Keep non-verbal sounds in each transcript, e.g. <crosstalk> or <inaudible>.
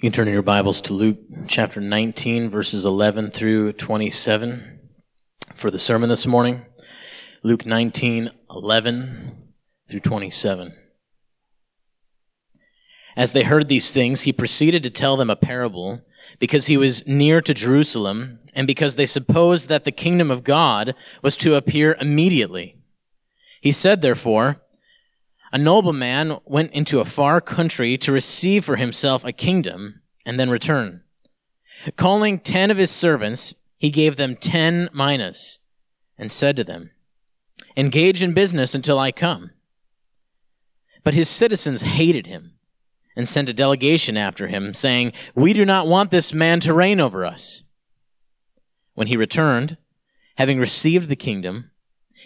You can turn in your Bibles to Luke chapter 19, verses 11 through 27 for the sermon this morning. Luke 19, 11 through 27. As they heard these things, he proceeded to tell them a parable because he was near to Jerusalem and because they supposed that the kingdom of God was to appear immediately. He said, therefore, a nobleman went into a far country to receive for himself a kingdom and then return. Calling ten of his servants, he gave them ten minas and said to them, Engage in business until I come. But his citizens hated him and sent a delegation after him, saying, We do not want this man to reign over us. When he returned, having received the kingdom,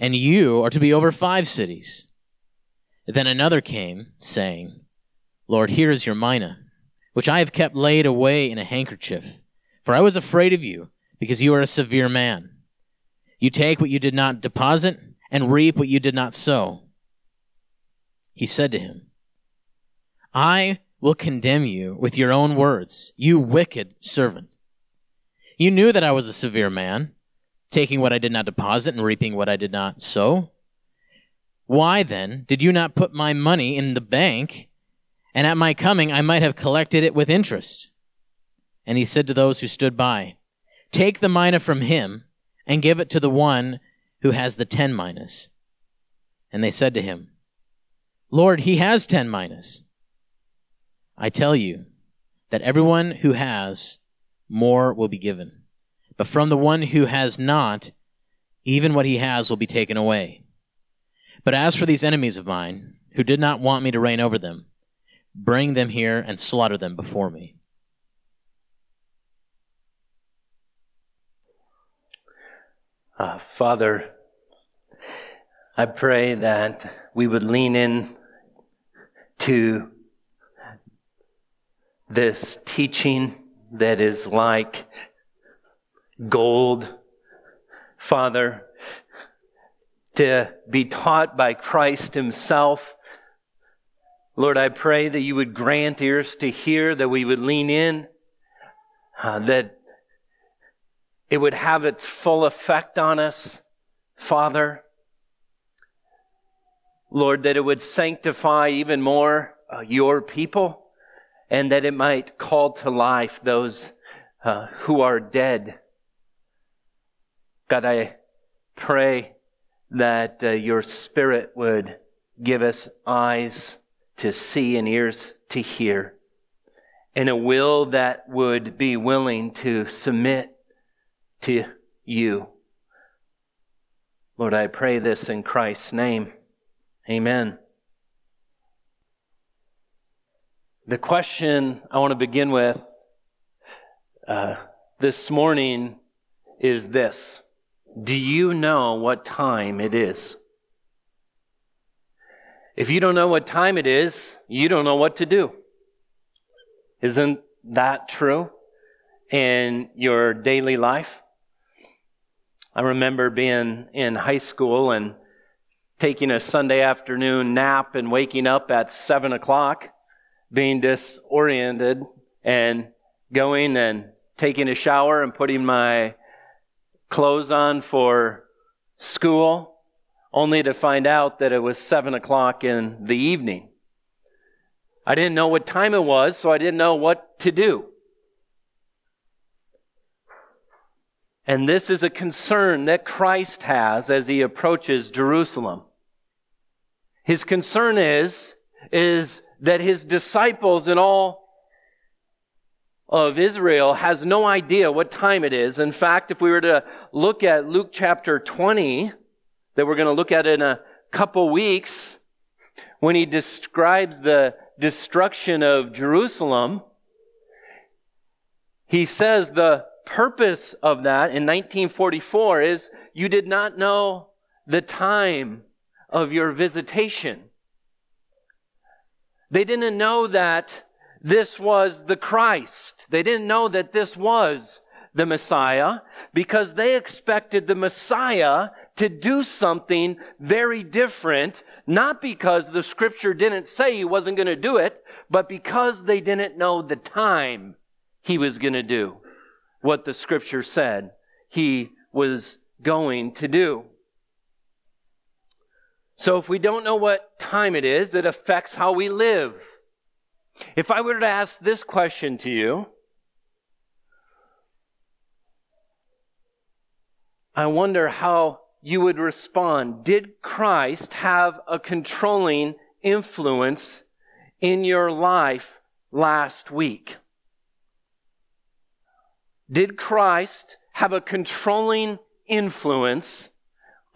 and you are to be over five cities. Then another came, saying, Lord, here is your mina, which I have kept laid away in a handkerchief, for I was afraid of you, because you are a severe man. You take what you did not deposit, and reap what you did not sow. He said to him, I will condemn you with your own words, you wicked servant. You knew that I was a severe man taking what I did not deposit and reaping what I did not sow? Why then did you not put my money in the bank, and at my coming I might have collected it with interest? And he said to those who stood by, Take the mina from him, and give it to the one who has the ten minas. And they said to him, Lord, he has ten minas. I tell you that everyone who has, more will be given but from the one who has not, even what he has will be taken away. But as for these enemies of mine, who did not want me to reign over them, bring them here and slaughter them before me. Uh, Father, I pray that we would lean in to this teaching that is like gold, Father, to be taught by Christ Himself. Lord, I pray that you would grant ears to hear, that we would lean in, uh, that it would have its full effect on us, Father. Lord, that it would sanctify even more uh, your people, and that it might call to life those uh, who are dead God, I pray that uh, your Spirit would give us eyes to see and ears to hear, and a will that would be willing to submit to you. Lord, I pray this in Christ's name. Amen. The question I want to begin with uh, this morning is this do you know what time it is? If you don't know what time it is, you don't know what to do. Isn't that true in your daily life? I remember being in high school and taking a Sunday afternoon nap and waking up at seven o'clock, being disoriented and going and taking a shower and putting my clothes on for school, only to find out that it was seven o'clock in the evening. I didn't know what time it was, so I didn't know what to do. And this is a concern that Christ has as he approaches Jerusalem. His concern is, is that his disciples and all of Israel has no idea what time it is. In fact, if we were to look at Luke chapter 20, that we're going to look at in a couple weeks, when he describes the destruction of Jerusalem, he says the purpose of that in 1944 is you did not know the time of your visitation. They didn't know that this was the Christ. They didn't know that this was the Messiah because they expected the Messiah to do something very different, not because the scripture didn't say he wasn't going to do it, but because they didn't know the time he was going to do what the scripture said he was going to do. So if we don't know what time it is, it affects how we live. If I were to ask this question to you, I wonder how you would respond. Did Christ have a controlling influence in your life last week? Did Christ have a controlling influence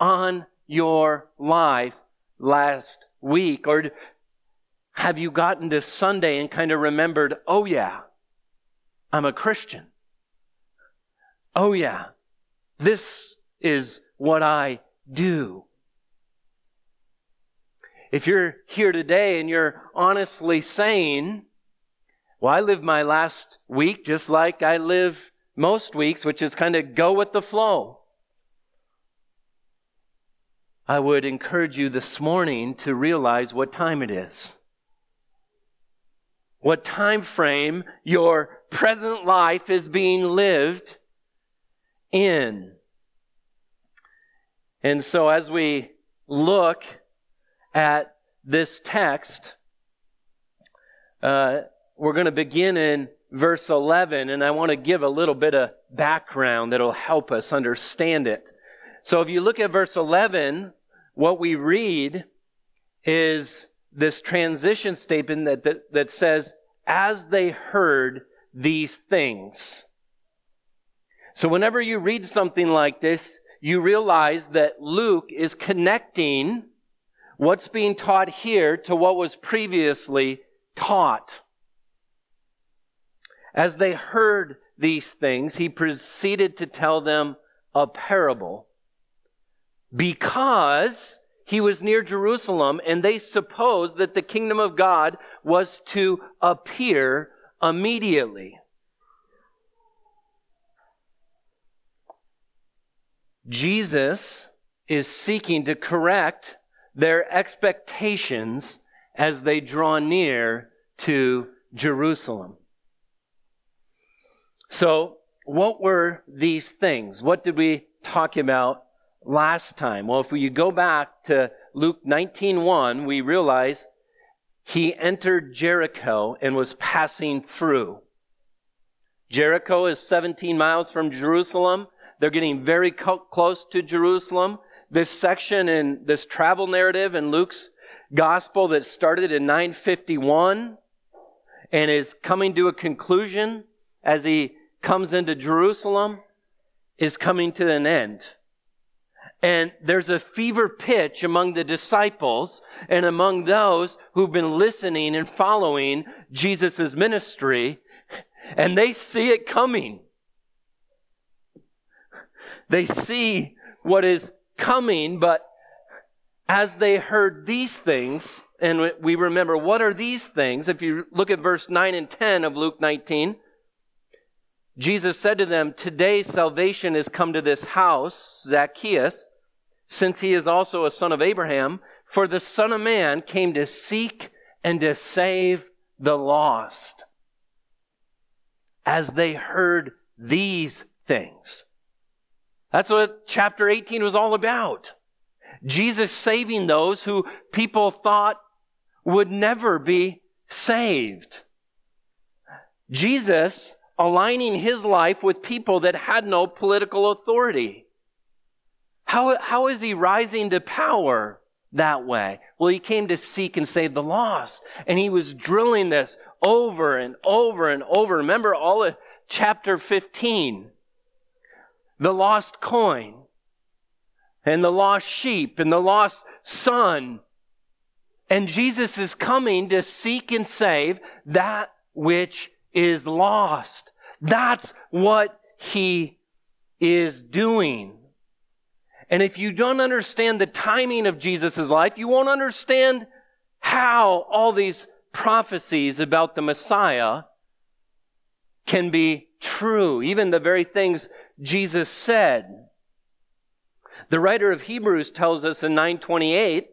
on your life last week? Or have you gotten to Sunday and kind of remembered, oh yeah, I'm a Christian? Oh yeah, this is what I do. If you're here today and you're honestly saying, well, I live my last week just like I live most weeks, which is kind of go with the flow. I would encourage you this morning to realize what time it is. What time frame your present life is being lived in. And so as we look at this text, uh, we're going to begin in verse 11, and I want to give a little bit of background that'll help us understand it. So if you look at verse 11, what we read is this transition statement that, that, that says, as they heard these things. So whenever you read something like this, you realize that Luke is connecting what's being taught here to what was previously taught. As they heard these things, he proceeded to tell them a parable because he was near Jerusalem and they supposed that the kingdom of God was to appear immediately. Jesus is seeking to correct their expectations as they draw near to Jerusalem. So, what were these things? What did we talk about last time? Well, if we go back to Luke 19:1, we realize he entered Jericho and was passing through. Jericho is 17 miles from Jerusalem. They're getting very close to Jerusalem. This section in this travel narrative in Luke's gospel that started in 951 and is coming to a conclusion as he comes into Jerusalem is coming to an end. And there's a fever pitch among the disciples and among those who've been listening and following Jesus' ministry, and they see it coming. They see what is coming, but as they heard these things, and we remember what are these things, if you look at verse 9 and 10 of Luke 19, Jesus said to them, Today salvation has come to this house, Zacchaeus, since he is also a son of Abraham, for the Son of Man came to seek and to save the lost. As they heard these things. That's what chapter 18 was all about. Jesus saving those who people thought would never be saved. Jesus aligning his life with people that had no political authority. How, how is he rising to power that way? Well, he came to seek and save the lost. And he was drilling this over and over and over. Remember all of chapter 15. The lost coin and the lost sheep and the lost son. And Jesus is coming to seek and save that which is lost. That's what he is doing. And if you don't understand the timing of Jesus' life, you won't understand how all these prophecies about the Messiah can be true. Even the very things Jesus said. The writer of Hebrews tells us in 928,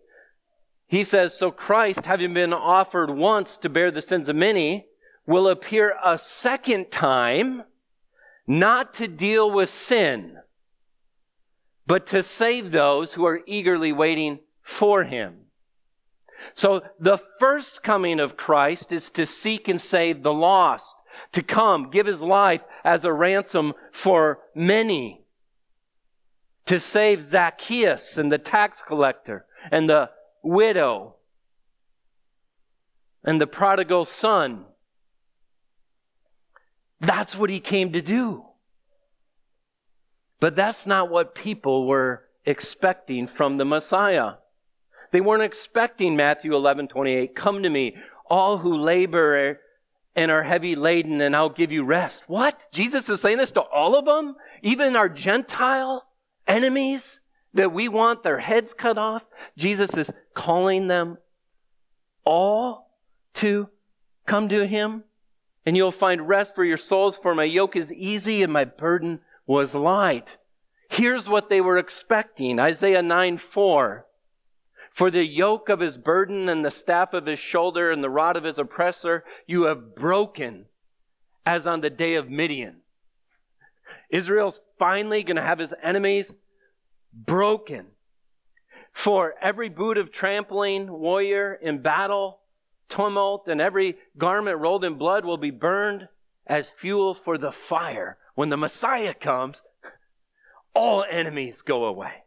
he says, So Christ, having been offered once to bear the sins of many, will appear a second time, not to deal with sin, but to save those who are eagerly waiting for him. So the first coming of Christ is to seek and save the lost, to come, give his life as a ransom for many, to save Zacchaeus and the tax collector and the widow and the prodigal son. That's what he came to do. But that's not what people were expecting from the Messiah. They weren't expecting Matthew 11, 28, come to me, all who labor and are heavy laden, and I'll give you rest. What? Jesus is saying this to all of them? Even our Gentile enemies that we want their heads cut off? Jesus is calling them all to come to him, and you'll find rest for your souls, for my yoke is easy and my burden was light. Here's what they were expecting Isaiah 9 4. For the yoke of his burden and the staff of his shoulder and the rod of his oppressor you have broken as on the day of Midian. Israel's finally going to have his enemies broken. For every boot of trampling warrior in battle, tumult, and every garment rolled in blood will be burned as fuel for the fire. When the Messiah comes, all enemies go away.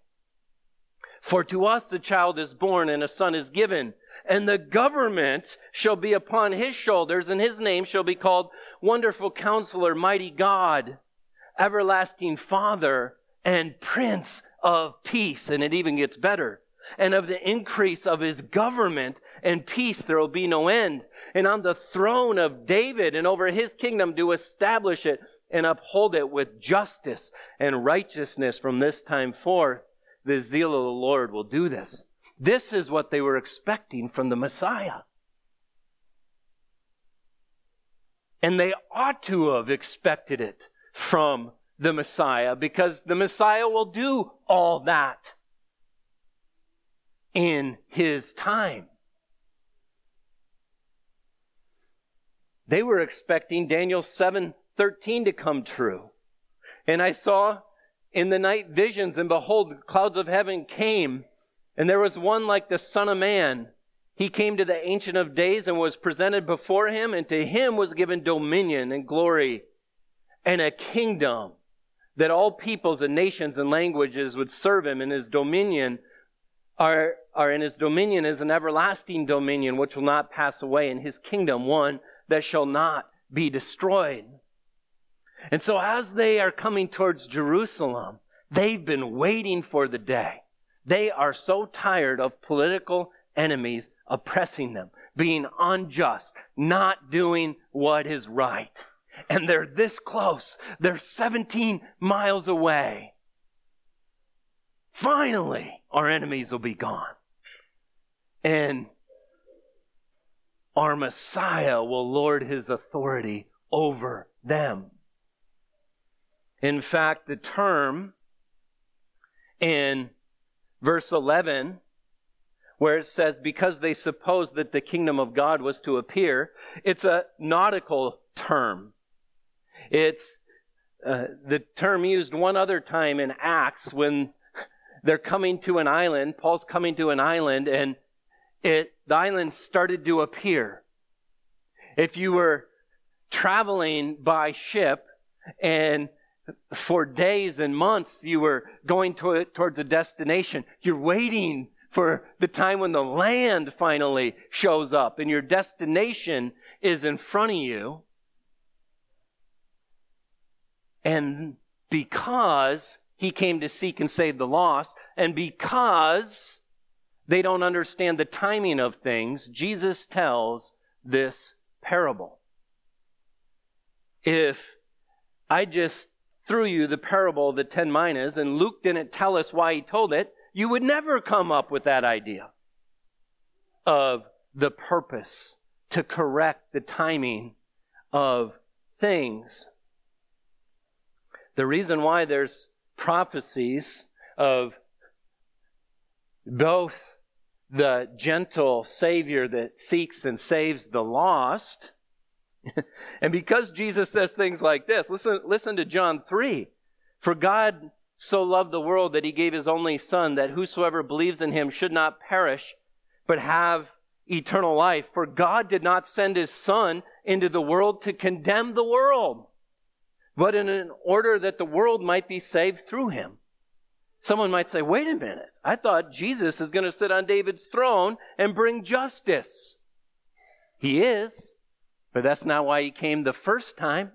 For to us a child is born and a son is given, and the government shall be upon his shoulders, and his name shall be called Wonderful Counselor, Mighty God, Everlasting Father, and Prince of Peace. And it even gets better. And of the increase of his government and peace there will be no end. And on the throne of David and over his kingdom to establish it and uphold it with justice and righteousness from this time forth the zeal of the Lord will do this. This is what they were expecting from the Messiah. And they ought to have expected it from the Messiah because the Messiah will do all that in his time. They were expecting Daniel 7:13 to come true. And I saw in the night visions, and behold, clouds of heaven came, and there was one like the Son of Man. He came to the Ancient of Days and was presented before him, and to him was given dominion and glory and a kingdom that all peoples and nations and languages would serve him, and his dominion are, are in his dominion is an everlasting dominion which will not pass away, and his kingdom one that shall not be destroyed. And so as they are coming towards Jerusalem, they've been waiting for the day. They are so tired of political enemies oppressing them, being unjust, not doing what is right. And they're this close. They're 17 miles away. Finally, our enemies will be gone. And our Messiah will lord his authority over them. In fact, the term in verse 11, where it says, because they supposed that the kingdom of God was to appear, it's a nautical term. It's uh, the term used one other time in Acts when they're coming to an island. Paul's coming to an island, and it the island started to appear. If you were traveling by ship and for days and months you were going to, towards a destination. You're waiting for the time when the land finally shows up and your destination is in front of you. And because he came to seek and save the lost, and because they don't understand the timing of things, Jesus tells this parable. If I just threw you the parable of the ten minas and Luke didn't tell us why he told it, you would never come up with that idea of the purpose to correct the timing of things. The reason why there's prophecies of both the gentle Savior that seeks and saves the lost, <laughs> and because Jesus says things like this, listen, listen to John 3. For God so loved the world that he gave his only Son, that whosoever believes in him should not perish, but have eternal life. For God did not send his Son into the world to condemn the world, but in order that the world might be saved through him. Someone might say, wait a minute. I thought Jesus is going to sit on David's throne and bring justice. He is, but that's not why he came the first time.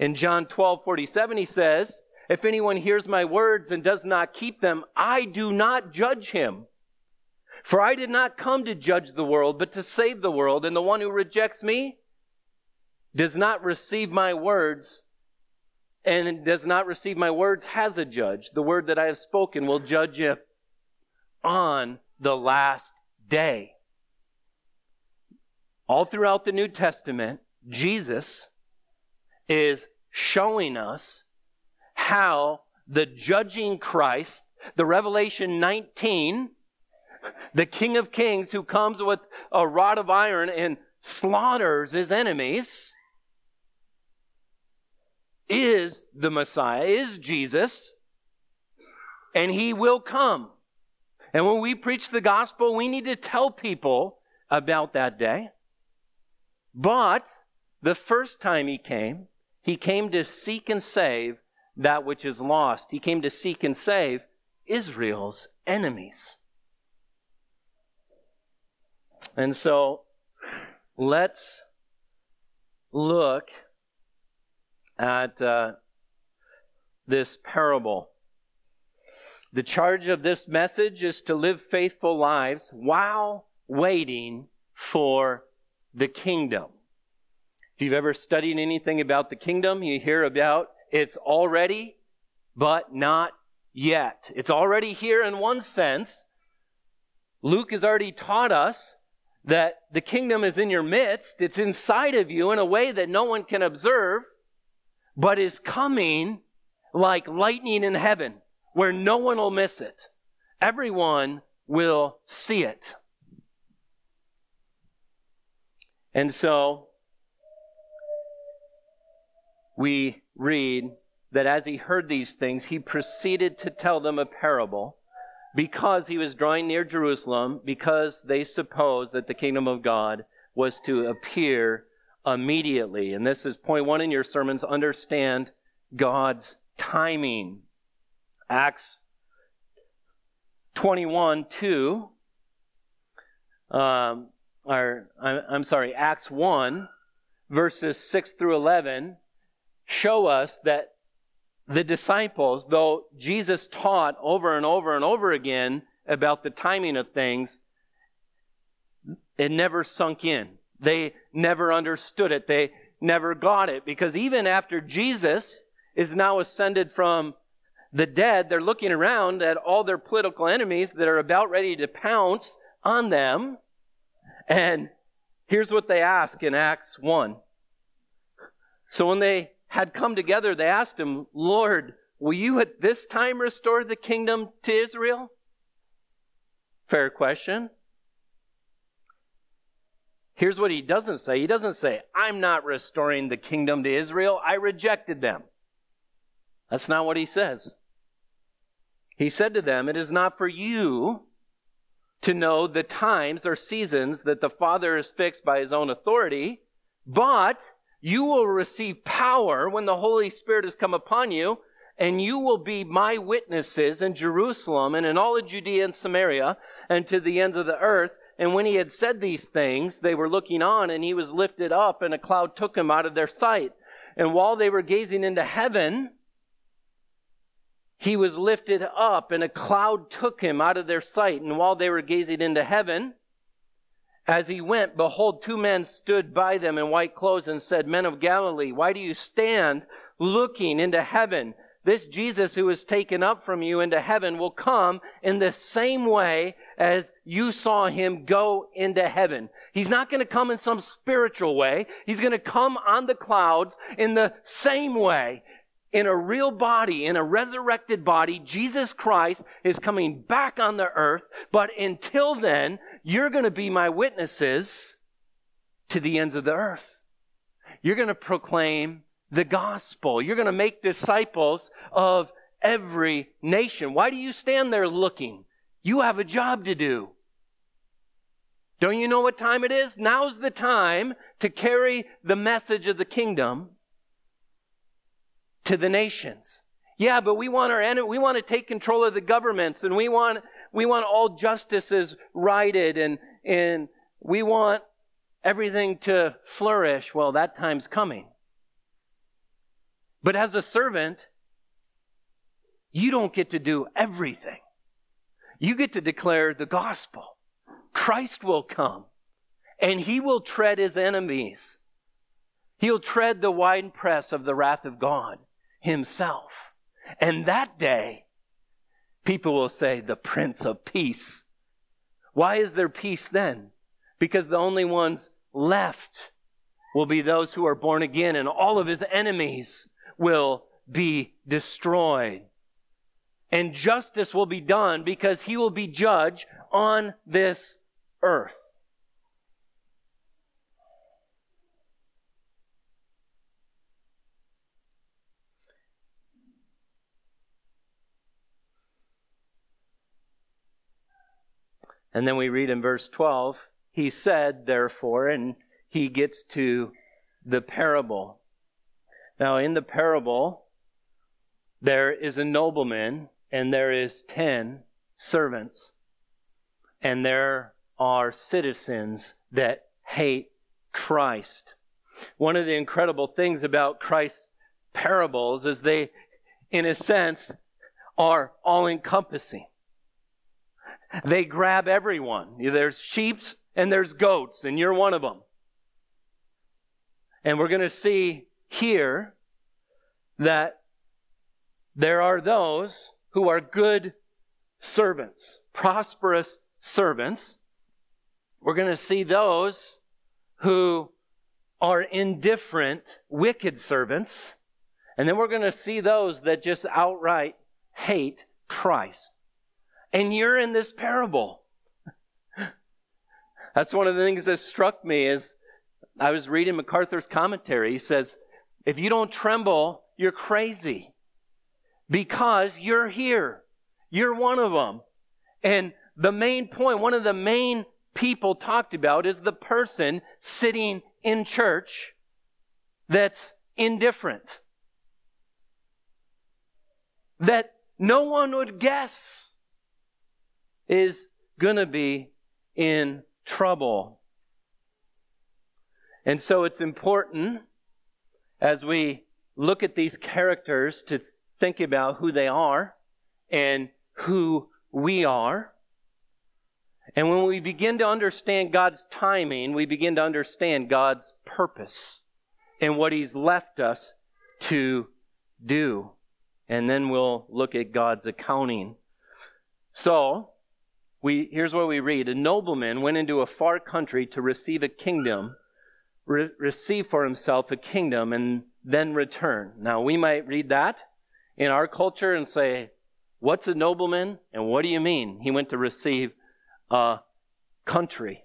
In John 12, 47, he says, If anyone hears my words and does not keep them, I do not judge him. For I did not come to judge the world, but to save the world. And the one who rejects me does not receive my words, and does not receive my words has a judge. The word that I have spoken will judge him on the last day. All throughout the New Testament, Jesus is showing us how the judging Christ, the Revelation 19, the King of Kings who comes with a rod of iron and slaughters his enemies, is the Messiah, is Jesus, and he will come. And when we preach the gospel, we need to tell people about that day. But the first time he came, he came to seek and save that which is lost. He came to seek and save Israel's enemies. And so let's look at uh, this parable. The charge of this message is to live faithful lives while waiting for the kingdom. If you've ever studied anything about the kingdom, you hear about it's already, but not yet. It's already here in one sense. Luke has already taught us that the kingdom is in your midst. It's inside of you in a way that no one can observe, but is coming like lightning in heaven where no one will miss it. Everyone will see it. And so, we read that as he heard these things, he proceeded to tell them a parable because he was drawing near Jerusalem, because they supposed that the kingdom of God was to appear immediately. And this is point one in your sermons understand God's timing. Acts 21 2, um, or I'm sorry, Acts 1, verses 6 through 11 show us that the disciples, though Jesus taught over and over and over again about the timing of things, it never sunk in. They never understood it. They never got it. Because even after Jesus is now ascended from the dead, they're looking around at all their political enemies that are about ready to pounce on them. And here's what they ask in Acts 1. So when they had come together, they asked him, Lord, will you at this time restore the kingdom to Israel? Fair question. Here's what he doesn't say. He doesn't say, I'm not restoring the kingdom to Israel. I rejected them. That's not what he says. He said to them, It is not for you to know the times or seasons that the Father has fixed by his own authority, but you will receive power when the Holy Spirit has come upon you, and you will be my witnesses in Jerusalem and in all of Judea and Samaria and to the ends of the earth. And when he had said these things, they were looking on, and he was lifted up, and a cloud took him out of their sight. And while they were gazing into heaven, he was lifted up, and a cloud took him out of their sight. And while they were gazing into heaven, As he went, behold, two men stood by them in white clothes and said, Men of Galilee, why do you stand looking into heaven? This Jesus who was taken up from you into heaven will come in the same way as you saw him go into heaven. He's not going to come in some spiritual way. He's going to come on the clouds in the same way. In a real body, in a resurrected body, Jesus Christ is coming back on the earth. But until then, you're going to be my witnesses to the ends of the earth. You're going to proclaim the gospel. You're going to make disciples of every nation. Why do you stand there looking? You have a job to do. Don't you know what time it is? Now's the time to carry the message of the kingdom to the nations. Yeah, but we want our we want to take control of the governments and we want, we want all justices righted and, and we want everything to flourish. Well, that time's coming. But as a servant, you don't get to do everything. You get to declare the gospel. Christ will come and he will tread his enemies. He'll tread the winepress of the wrath of God himself. And that day, people will say, the Prince of Peace. Why is there peace then? Because the only ones left will be those who are born again, and all of his enemies will be destroyed. And justice will be done because he will be judge on this earth. And then we read in verse 12, he said, therefore, and he gets to the parable. Now, in the parable, there is a nobleman and there is 10 servants. And there are citizens that hate Christ. One of the incredible things about Christ's parables is they, in a sense, are all encompassing. They grab everyone. There's sheep and there's goats, and you're one of them. And we're going to see here that there are those who are good servants, prosperous servants. We're going to see those who are indifferent, wicked servants. And then we're going to see those that just outright hate Christ. And you're in this parable. <laughs> That's one of the things that struck me is I was reading MacArthur's commentary. He says, if you don't tremble, you're crazy because you're here. You're one of them. And the main point, one of the main people talked about is the person sitting in church that's indifferent. That no one would guess is going to be in trouble. And so it's important as we look at these characters to think about who they are and who we are. And when we begin to understand God's timing, we begin to understand God's purpose and what He's left us to do. And then we'll look at God's accounting. So, we, here's what we read. A nobleman went into a far country to receive a kingdom, re- receive for himself a kingdom, and then return. Now, we might read that in our culture and say, What's a nobleman? And what do you mean? He went to receive a country.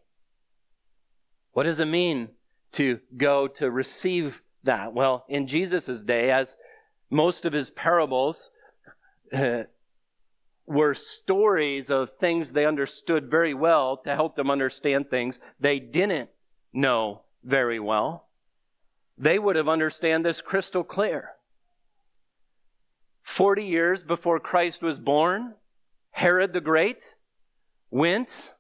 What does it mean to go to receive that? Well, in Jesus' day, as most of his parables, <laughs> were stories of things they understood very well to help them understand things they didn't know very well. They would have understand this crystal clear. 40 years before Christ was born, Herod the Great went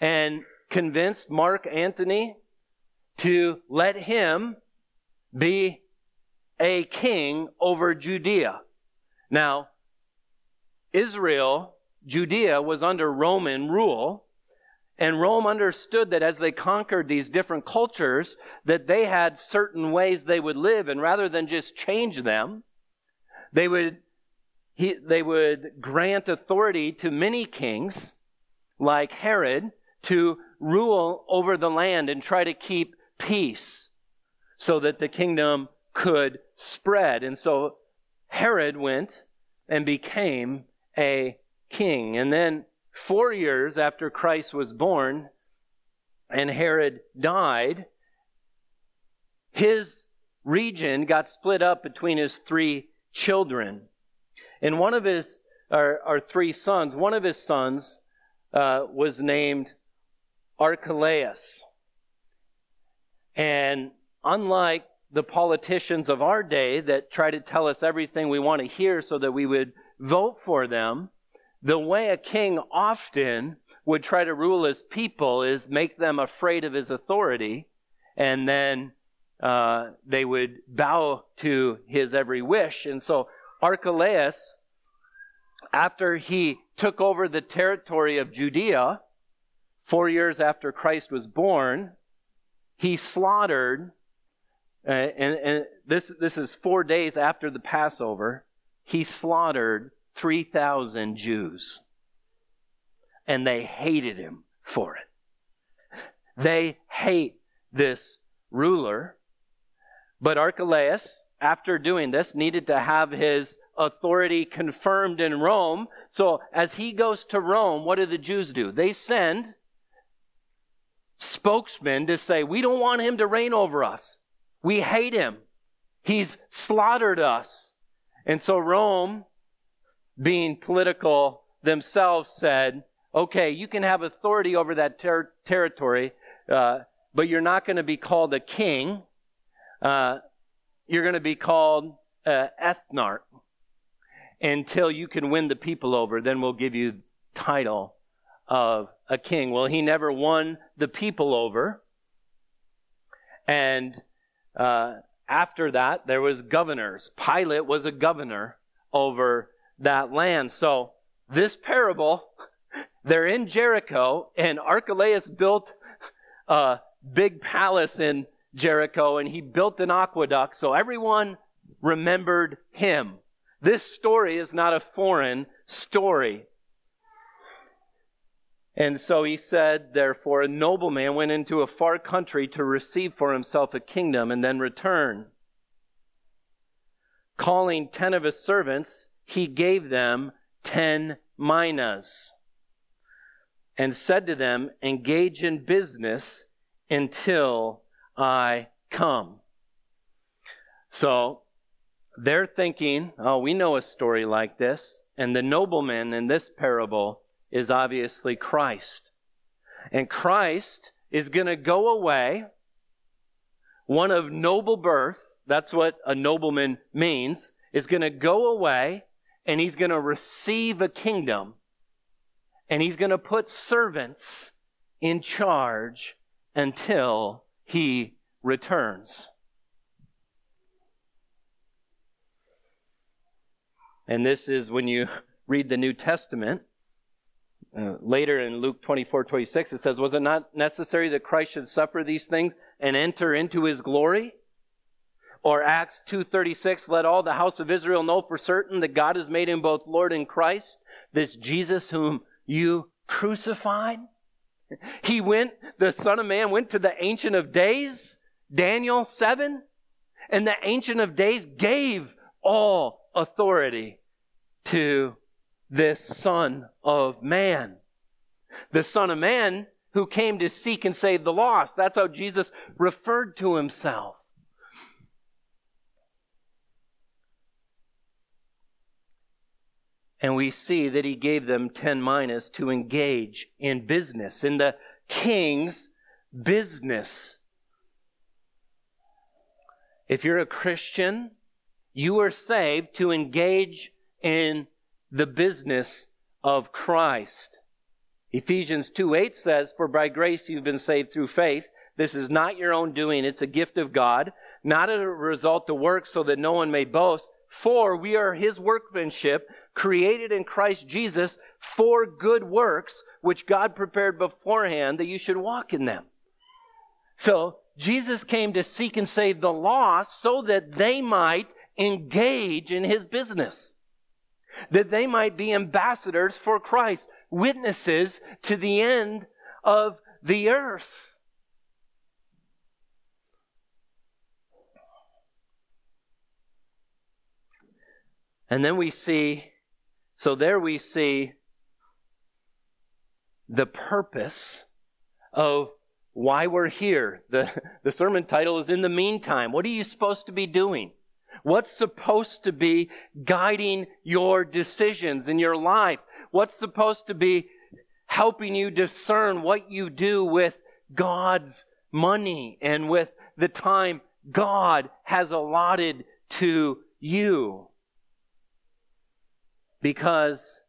and convinced Mark Antony to let him be a king over Judea. Now, Israel, Judea, was under Roman rule. And Rome understood that as they conquered these different cultures, that they had certain ways they would live, and rather than just change them, they would, he, they would grant authority to many kings, like Herod, to rule over the land and try to keep peace so that the kingdom could spread. And so Herod went and became a king. And then four years after Christ was born and Herod died, his region got split up between his three children. And one of his, our, or three sons, one of his sons uh, was named Archelaus. And unlike the politicians of our day that try to tell us everything we want to hear so that we would vote for them, the way a king often would try to rule his people is make them afraid of his authority, and then uh, they would bow to his every wish. And so Archelaus, after he took over the territory of Judea, four years after Christ was born, he slaughtered, uh, and, and this, this is four days after the Passover, he slaughtered 3,000 Jews. And they hated him for it. They hate this ruler. But Archelaus, after doing this, needed to have his authority confirmed in Rome. So as he goes to Rome, what do the Jews do? They send spokesmen to say, we don't want him to reign over us. We hate him. He's slaughtered us. And so Rome being political themselves said, okay, you can have authority over that ter- territory, uh, but you're not going to be called a king. Uh, you're going to be called uh, ethnarch until you can win the people over. Then we'll give you title of a king. Well, he never won the people over, and uh, after that, there was governors. Pilate was a governor over that land. So this parable, <laughs> they're in Jericho and Archelaus built a big palace in Jericho and he built an aqueduct. So everyone remembered him. This story is not a foreign story. And so he said, therefore, a nobleman went into a far country to receive for himself a kingdom and then return. Calling ten of his servants, he gave them ten minas and said to them, engage in business until I come. So they're thinking, oh, we know a story like this. And the nobleman in this parable is obviously Christ. And Christ is going to go away, one of noble birth. That's what a nobleman means, is going to go away and he's going to receive a kingdom and he's going to put servants in charge until he returns. And this is when you <laughs> read the New Testament. Uh, later in Luke 24, 26, it says, Was it not necessary that Christ should suffer these things and enter into his glory? Or Acts 2.36, let all the house of Israel know for certain that God has made him both Lord and Christ, this Jesus whom you crucified. He went, the Son of Man went to the Ancient of Days, Daniel 7, and the Ancient of Days gave all authority to this Son of Man. The Son of Man who came to seek and save the lost. That's how Jesus referred to himself. And we see that he gave them 10 minas to engage in business, in the king's business. If you're a Christian, you are saved to engage in the business of Christ. Ephesians 2 8 says, For by grace you've been saved through faith. This is not your own doing, it's a gift of God, not a result of works so that no one may boast. For we are his workmanship, created in Christ Jesus for good works, which God prepared beforehand that you should walk in them. So, Jesus came to seek and save the lost so that they might engage in his business. That they might be ambassadors for Christ, witnesses to the end of the earth. And then we see, so there we see the purpose of why we're here. The, the sermon title is In the Meantime. What are you supposed to be doing? What's supposed to be guiding your decisions in your life? What's supposed to be helping you discern what you do with God's money and with the time God has allotted to you? Because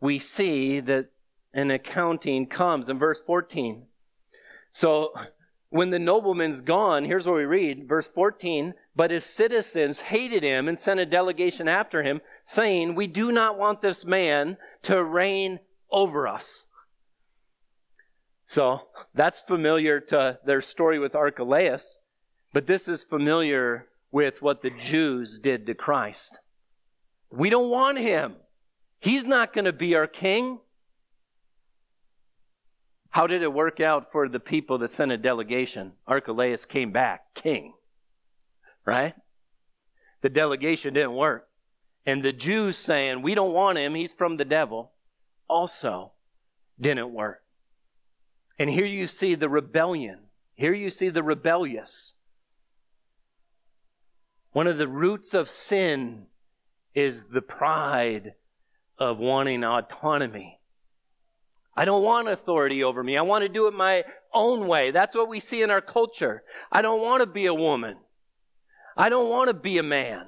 we see that an accounting comes in verse 14. So when the nobleman's gone, here's what we read, verse 14, but his citizens hated him and sent a delegation after him, saying, We do not want this man to reign over us. So that's familiar to their story with Archelaus, but this is familiar with what the Jews did to Christ. We don't want him. He's not going to be our king. How did it work out for the people that sent a delegation? Archelaus came back king. Right? The delegation didn't work. And the Jews saying, we don't want him, he's from the devil, also didn't work. And here you see the rebellion. Here you see the rebellious. One of the roots of sin is the pride of wanting autonomy. I don't want authority over me. I want to do it my own way. That's what we see in our culture. I don't want to be a woman. I don't want to be a man.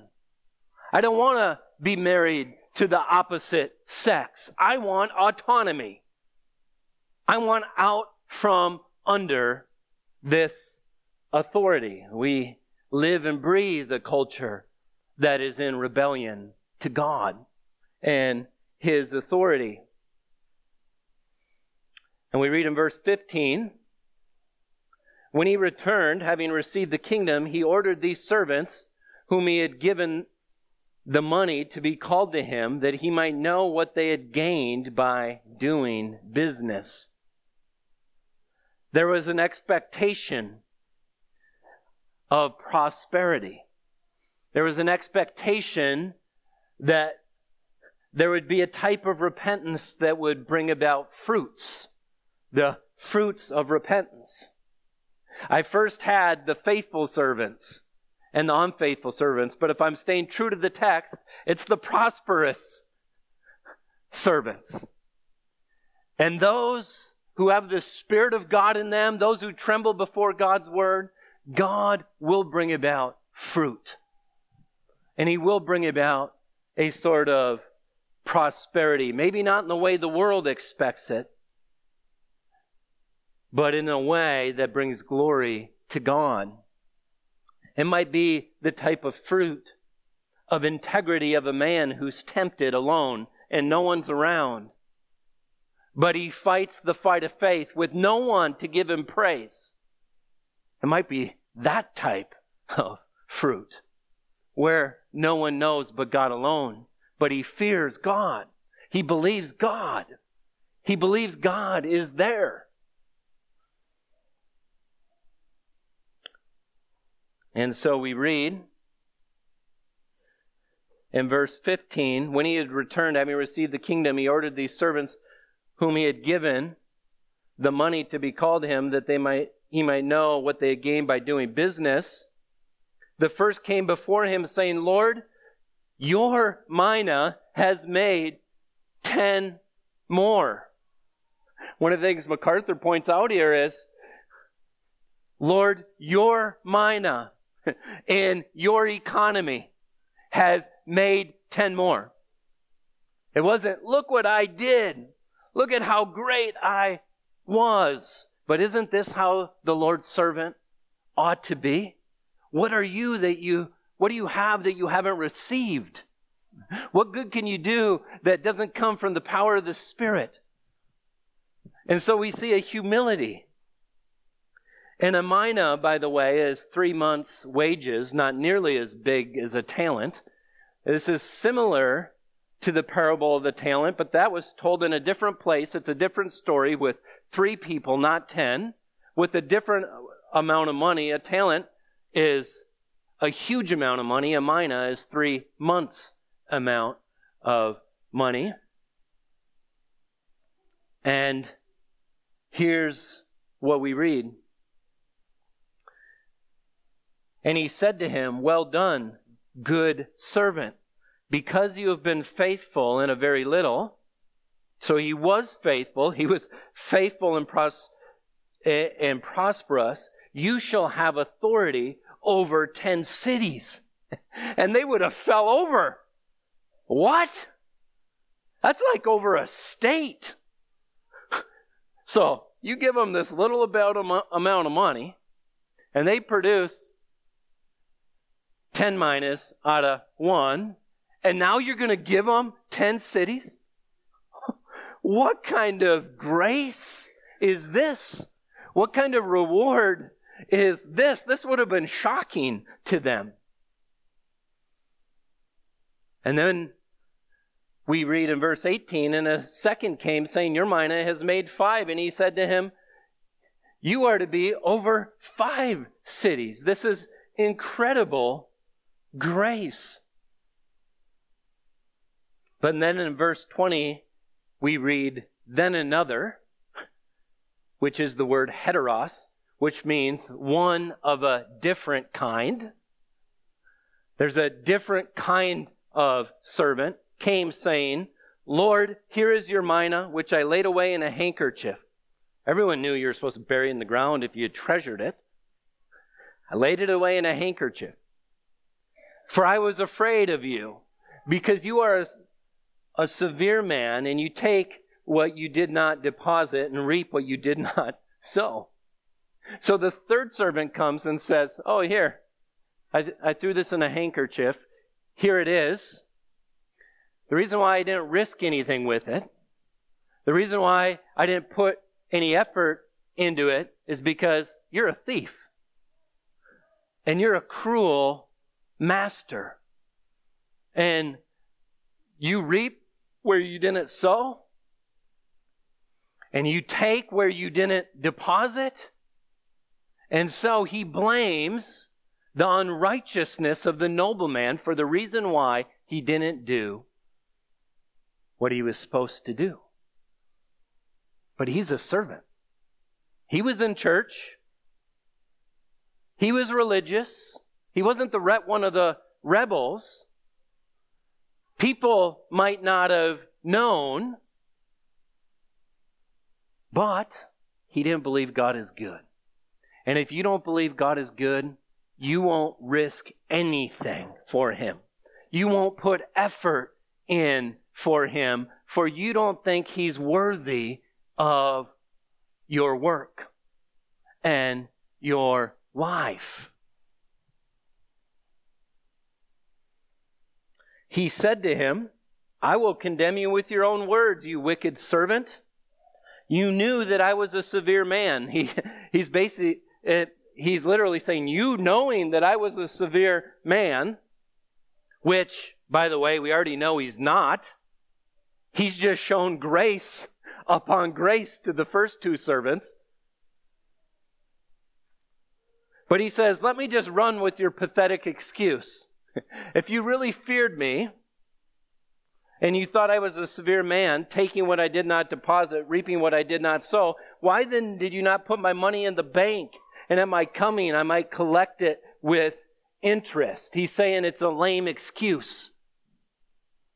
I don't want to be married to the opposite sex. I want autonomy. I want out from under this authority. We live and breathe a culture that is in rebellion to God and His authority. And we read in verse 15 When he returned, having received the kingdom, he ordered these servants, whom he had given the money, to be called to him, that he might know what they had gained by doing business. There was an expectation of prosperity. There was an expectation that there would be a type of repentance that would bring about fruits the fruits of repentance. I first had the faithful servants and the unfaithful servants, but if I'm staying true to the text, it's the prosperous servants. And those who have the Spirit of God in them, those who tremble before God's word, God will bring about fruit. And He will bring about a sort of prosperity. Maybe not in the way the world expects it, but in a way that brings glory to God. It might be the type of fruit of integrity of a man who's tempted alone and no one's around. But he fights the fight of faith with no one to give him praise. It might be that type of fruit where no one knows but God alone. But he fears God. He believes God. He believes God is there. And so we read in verse 15 when he had returned, having received the kingdom, he ordered these servants whom he had given the money to be called him that they might he might know what they had gained by doing business. The first came before him saying, Lord, your mina has made ten more. One of the things MacArthur points out here is, Lord, your mina <laughs> in your economy has made 10 more. It wasn't, look what I did. Look at how great I was. But isn't this how the Lord's servant ought to be? What are you that you, what do you have that you haven't received? What good can you do that doesn't come from the power of the Spirit? And so we see a humility. And a mina, by the way, is three months' wages, not nearly as big as a talent. This is similar to the parable of the talent, but that was told in a different place. It's a different story with three people, not ten, with a different amount of money. A talent is a huge amount of money. A mina is three months' amount of money. And here's what we read. And he said to him, Well done, good servant, because you have been faithful in a very little. So he was faithful. He was faithful and, pros- and prosperous. You shall have authority over 10 cities. <laughs> And they would have fell over. What? That's like over a state. <laughs> So you give them this little about amount of money, and they produce 10 minas out of 1, and now you're going to give them 10 cities? <laughs> what kind of grace is this? What kind of reward is this? This would have been shocking to them. And then we read in verse 18, and a second came saying, Your mina has made five. And he said to him, You are to be over five cities. This is incredible grace. But then in verse 20, we read, Then another, which is the word heteros, which means one of a different kind. There's a different kind of servant came saying, Lord, here is your mina, which I laid away in a handkerchief. Everyone knew you were supposed to bury in the ground if you had treasured it. I laid it away in a handkerchief. For I was afraid of you, because you are a, a severe man, and you take what you did not deposit and reap what you did not <laughs> sow. So the third servant comes and says, Oh, here, I, I threw this in a handkerchief. Here it is. The reason why I didn't risk anything with it, the reason why I didn't put any effort into it is because you're a thief. And you're a cruel master. And you reap where you didn't sow. And you take where you didn't deposit. And so he blames the unrighteousness of the nobleman for the reason why he didn't do what he was supposed to do. But he's a servant. He was in church. He was religious. He wasn't the re- one of the rebels. People might not have known, but he didn't believe God is good. And if you don't believe God is good, you won't risk anything for him. You won't put effort in for him, for you don't think he's worthy of your work and your life. He said to him, I will condemn you with your own words, you wicked servant. You knew that I was a severe man. <laughs> He, he's basically, it, he's literally saying, You knowing that I was a severe man, which, by the way, we already know he's not. He's just shown grace <laughs> upon grace to the first two servants. But he says, Let me just run with your pathetic excuse. <laughs> if you really feared me, and you thought I was a severe man, taking what I did not deposit, reaping what I did not sow, why then did you not put my money in the bank? And at my coming, I might collect it with interest. He's saying it's a lame excuse.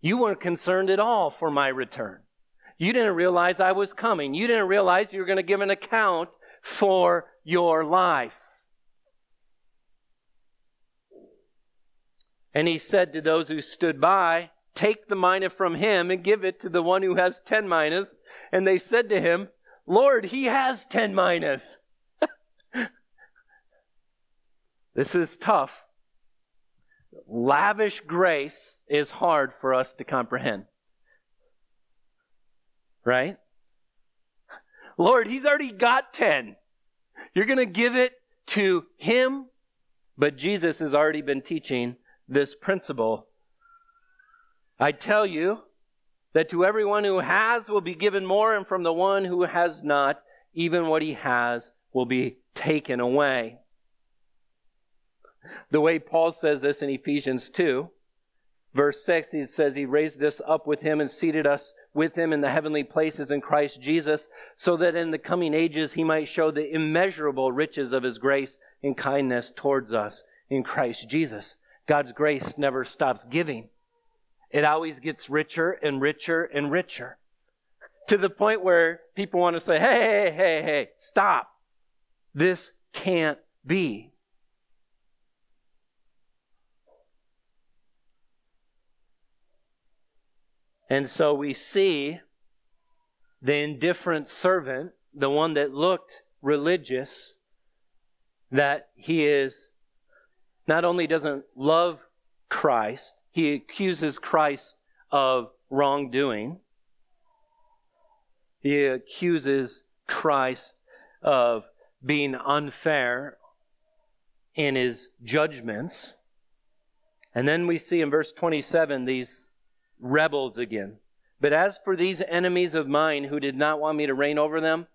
You weren't concerned at all for my return. You didn't realize I was coming. You didn't realize you were going to give an account for your life. And he said to those who stood by, Take the mina from him and give it to the one who has ten minas. And they said to him, Lord, he has ten minas. This is tough. lavish grace is hard for us to comprehend. Right? Lord, He's already got 10. You're going to give it to Him? But Jesus has already been teaching this principle. I tell you that to everyone who has will be given more, and from the one who has not, even what he has will be taken away. The way Paul says this in Ephesians 2, verse 6, he says, He raised us up with Him and seated us with Him in the heavenly places in Christ Jesus, so that in the coming ages He might show the immeasurable riches of His grace and kindness towards us in Christ Jesus. God's grace never stops giving. It always gets richer and richer and richer. To the point where people want to say, hey, hey, hey, hey, stop. This can't be. And so we see the indifferent servant, the one that looked religious, that he is not only doesn't love Christ, he accuses Christ of wrongdoing. He accuses Christ of being unfair in his judgments. And then we see in verse 27 these rebels again. But as for these enemies of mine who did not want me to reign over them,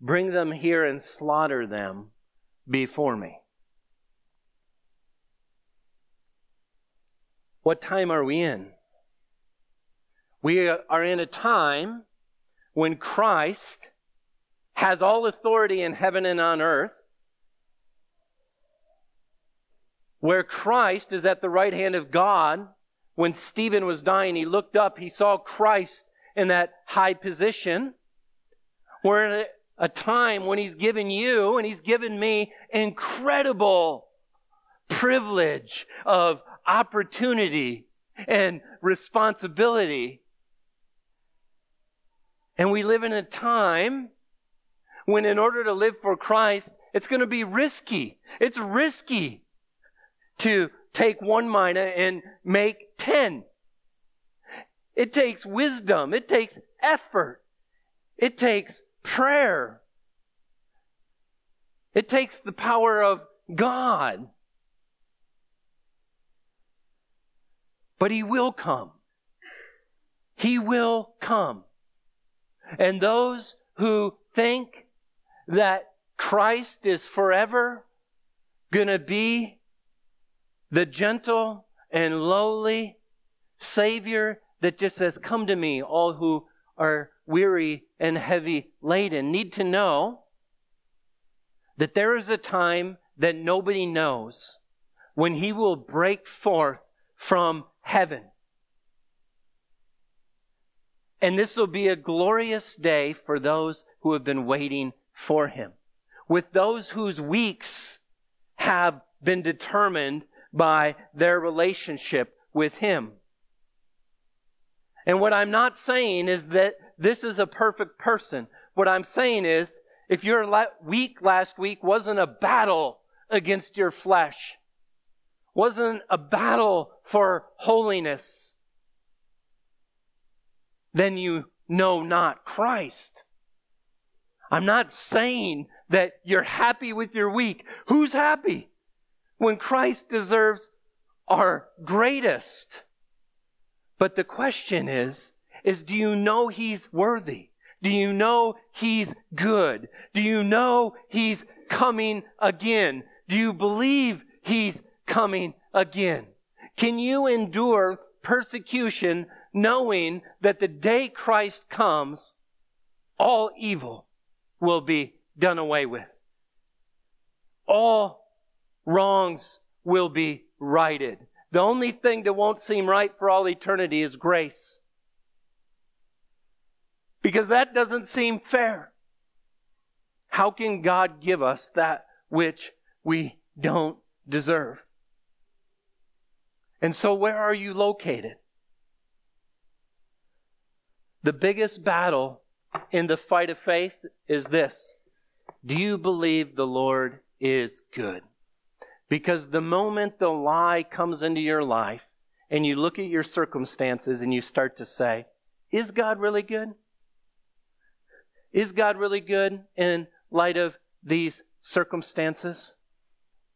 bring them here and slaughter them before me. What time are we in? We are in a time when Christ has all authority in heaven and on earth, where Christ is at the right hand of God when Stephen was dying, he looked up, he saw Christ in that high position. We're in a, time when he's given you and he's given me incredible privilege of opportunity and responsibility. And we live in a time when in order to live for Christ, it's going to be risky. It's risky to take one mina and make ten. It takes wisdom. It takes effort. It takes prayer. It takes the power of God. But He will come. He will come. And those who think that Christ is forever going to be the gentle and lowly Savior that just says, Come to me, all who are weary and heavy laden, need to know that there is a time that nobody knows when He will break forth from heaven. And this will be a glorious day for those who have been waiting for Him. With those whose weeks have been determined by their relationship with Him. And what I'm not saying is that this is a perfect person. What I'm saying is, if your week last week wasn't a battle against your flesh, wasn't a battle for holiness, then you know not Christ. I'm not saying that you're happy with your week. Who's happy? When Christ deserves our greatest. But the question is, is do you know He's worthy? Do you know He's good? Do you know He's coming again? Do you believe He's coming again? Can you endure persecution knowing that the day Christ comes, all evil will be done away with? All wrongs will be righted. The only thing that won't seem right for all eternity is grace. Because that doesn't seem fair. How can God give us that which we don't deserve? And so, where are you located? The biggest battle in the fight of faith is this Do you believe the Lord is good? Because the moment the lie comes into your life and you look at your circumstances and you start to say, Is God really good? Is God really good in light of these circumstances?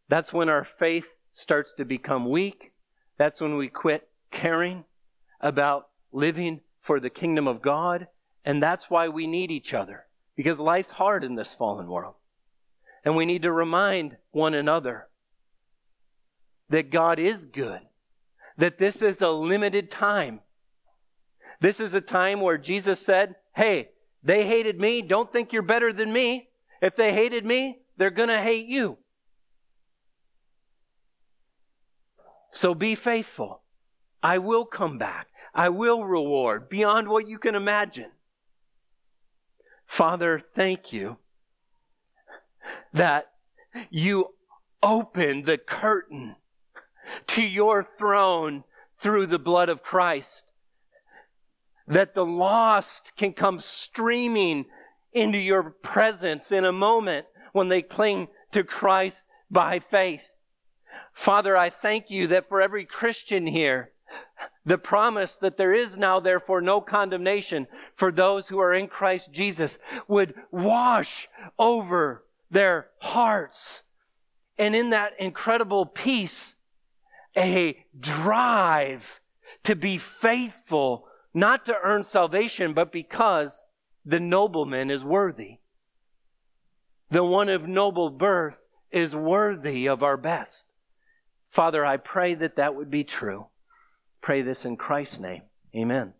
That's when our faith starts to become weak. That's when we quit caring about living for the kingdom of God. And that's why we need each other. Because life's hard in this fallen world. And we need to remind one another that God is good. That this is a limited time. This is a time where Jesus said, Hey, they hated me. Don't think you're better than me. If they hated me, they're going to hate you. So be faithful. I will come back. I will reward beyond what you can imagine. Father, thank you that you opened the curtain to your throne through the blood of Christ. That the lost can come streaming into your presence in a moment when they cling to Christ by faith. Father, I thank you that for every Christian here, the promise that there is now therefore no condemnation for those who are in Christ Jesus would wash over their hearts. And in that incredible peace, a drive to be faithful, not to earn salvation, but because the nobleman is worthy. The one of noble birth is worthy of our best. Father, I pray that that would be true. Pray this in Christ's name. Amen.